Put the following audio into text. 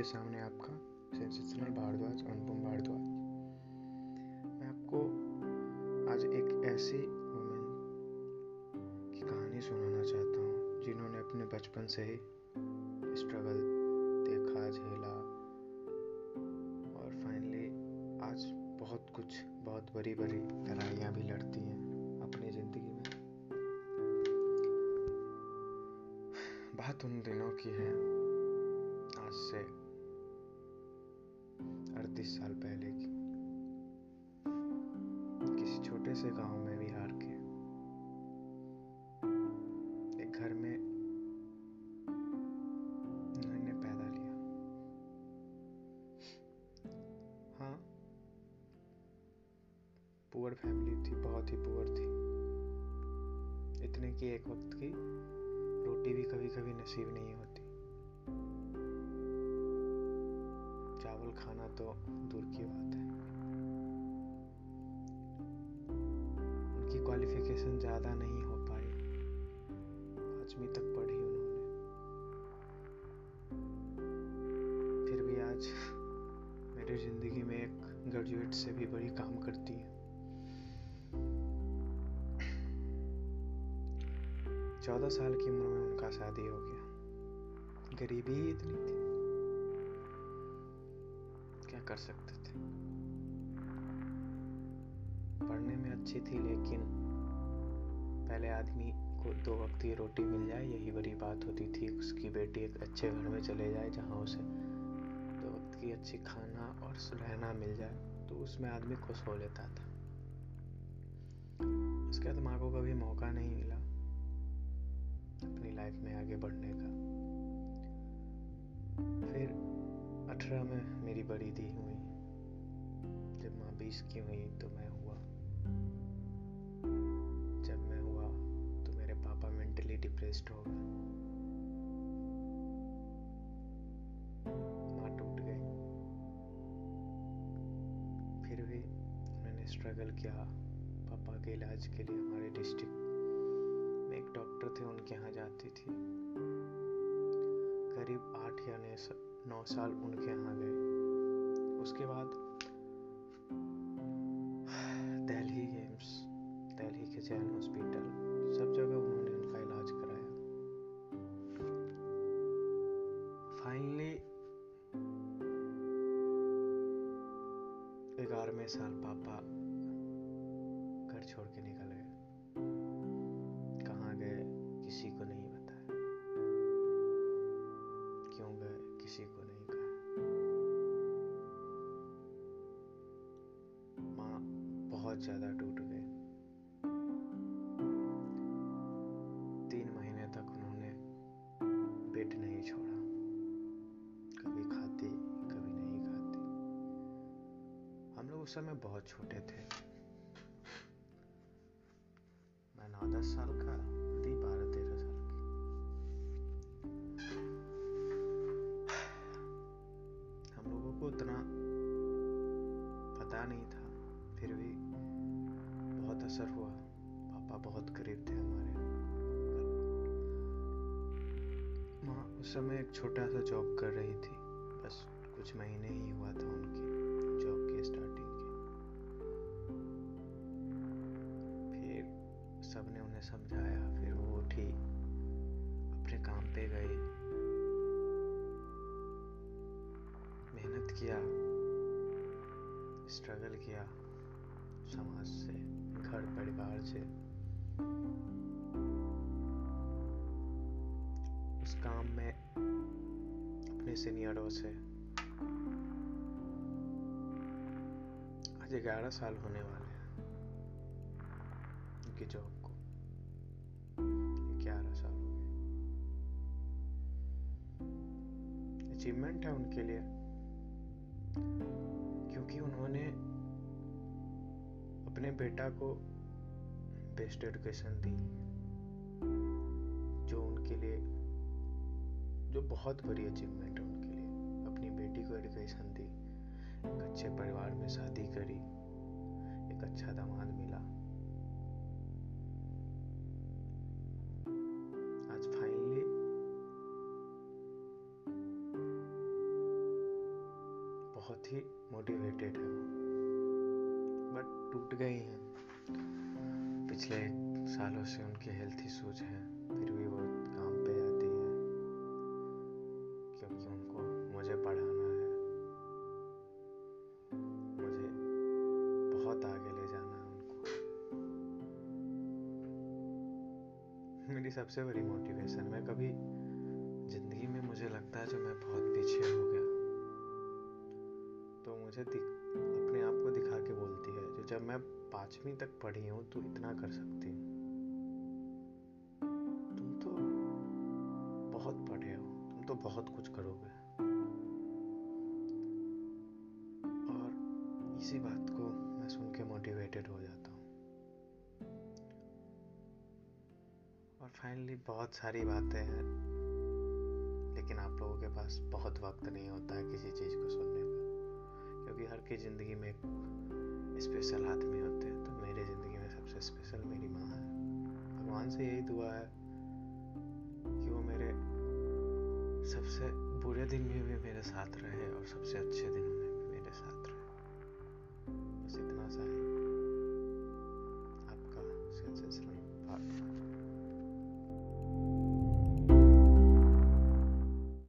आपके सामने आपका सेंसेशनल भारद्वाज, अनुपम भारद्वाज। मैं आपको आज एक ऐसी वुमेन की कहानी सुनाना चाहता हूँ, जिन्होंने अपने बचपन से ही स्ट्रगल देखा, झेला और फाइनली आज बहुत कुछ, बहुत बड़ी बड़ी लड़ाइयाँ भी लड़ती हैं अपनी ज़िंदगी में। बात उन दिनों की है, आज से अड़तीस साल पहले की। किसी छोटे से गाँव में बिहार के एक घर में उन्होंने पैदा लिया। हाँ पुअर फैमिली थी, बहुत ही पुअर थी। इतने की एक वक्त की रोटी भी कभी कभी नसीब नहीं होती। चावल खाना तो दूर की बात है। उनकी क्वालिफिकेशन ज़्यादा नहीं हो पाई। पाँचवीं तक पढ़ी उन्होंने। फिर भी आज मेरी ज़िंदगी में एक ग्रेजुएट से भी बड़ी काम करती है। चौदह साल की उम्र में उनका शादी हो गया। गरीबी ही इतनी थी। क्या कर सकते थे। पढ़ने में अच्छी थी, लेकिन पहले आदमी को दो वक्त की रोटी मिल जाए, यही बड़ी बात होती थी। उसकी बेटी एक अच्छे घर में चले जाए, जहाँ उसे दो वक्त की अच्छी खाना और रहना मिल जाए तो उसमें आदमी खुश हो लेता था। उसके बाद माँ को कभी मौका नहीं मिला अपनी लाइफ में आगे बढ़ने का। फिर अठारह में, मेरी बड़ी दी हुई। जब माँ बीस की हुई तो मैं हुआ। जब मैं हुआ तो मेरे पापा मेंटली डिप्रेस्ड हो गए। माँ टूट गई। फिर भी मैंने स्ट्रगल किया पापा के इलाज के लिए। हमारे डिस्ट्रिक्ट में एक डॉक्टर थे, उनके यहाँ जाती थी। करीब आठ या नौ साल उनके यहाँ गए। उसके बाद दिल्ली एम्स दिल्ली के जैन हॉस्पिटल सब जगह उन्होंने उनका इलाज कराया। फाइनली ग्यारहवें साल पापा घर छोड़ के निकल गए बहुत ज़्यादा टूट गए। तीन महीने तक उन्होंने पेट नहीं छोड़ा। कभी खाती, कभी नहीं खाती। हम लोग उस समय बहुत छोटे थे। मैं नौ दस साल का दी बारह तेरह साल की। हम लोगों को उतना पता नहीं था, फिर भी असर हुआ। पापा बहुत करीब थे हमारे। माँ उस समय एक छोटा सा जॉब कर रही थी। बस कुछ महीने ही हुआ था उनकी जॉब की स्टार्टिंग की। फिर सबने उन्हें समझाया। फिर वो उठी, अपने काम पे गई। मेहनत किया स्ट्रगल किया। समाज से, घर परिवार से। उस काम में अपने सीनियरों से। आज ग्यारह साल होने वाले हैं उनकी जॉब को। ग्यारह साल हो गए। अचीवमेंट है उनके लिए, क्योंकि उन्होंने अपने बेटा को बेस्ट एडुकेशन दी, जो उनके लिए, जो बहुत बड़ी अचीवमेंट है उनके लिए। अपनी बेटी को एजुकेशन दी, एक अच्छे परिवार में शादी करी, एक अच्छा दामाद मिला। आज फाइनली बहुत ही मोटिवेटेड है वो। बट टूट गई हैं। पिछले सालों से उनके हेल्थ इशूज हैं, फिर भी वो काम पे जाती है। क्योंकि उनको मुझे पढ़ाना है। मुझे बहुत आगे ले जाना है उनको। मेरी सबसे बड़ी मोटिवेशन मैं पांचवी तक पढ़ी हूँ तो इतना कर सकती हूँ। तुम तो बहुत पढ़े हो, तुम तो बहुत कुछ करोगे। और इसी बात को मैं सुन के मोटिवेटेड हो जाता हूँ। और फाइनली बहुत सारी बातें हैं, लेकिन आप लोगों के पास बहुत वक्त नहीं होता है किसी चीज़ को सुनने का क्योंकि हर की ज़िंदगी में एक स्पेशल आदमी होते स्पेशल मेरी माँ है। भगवान से यही दुआ है कि वो मेरे सबसे बुरे दिन में भी मेरे साथ रहे और सबसे अच्छे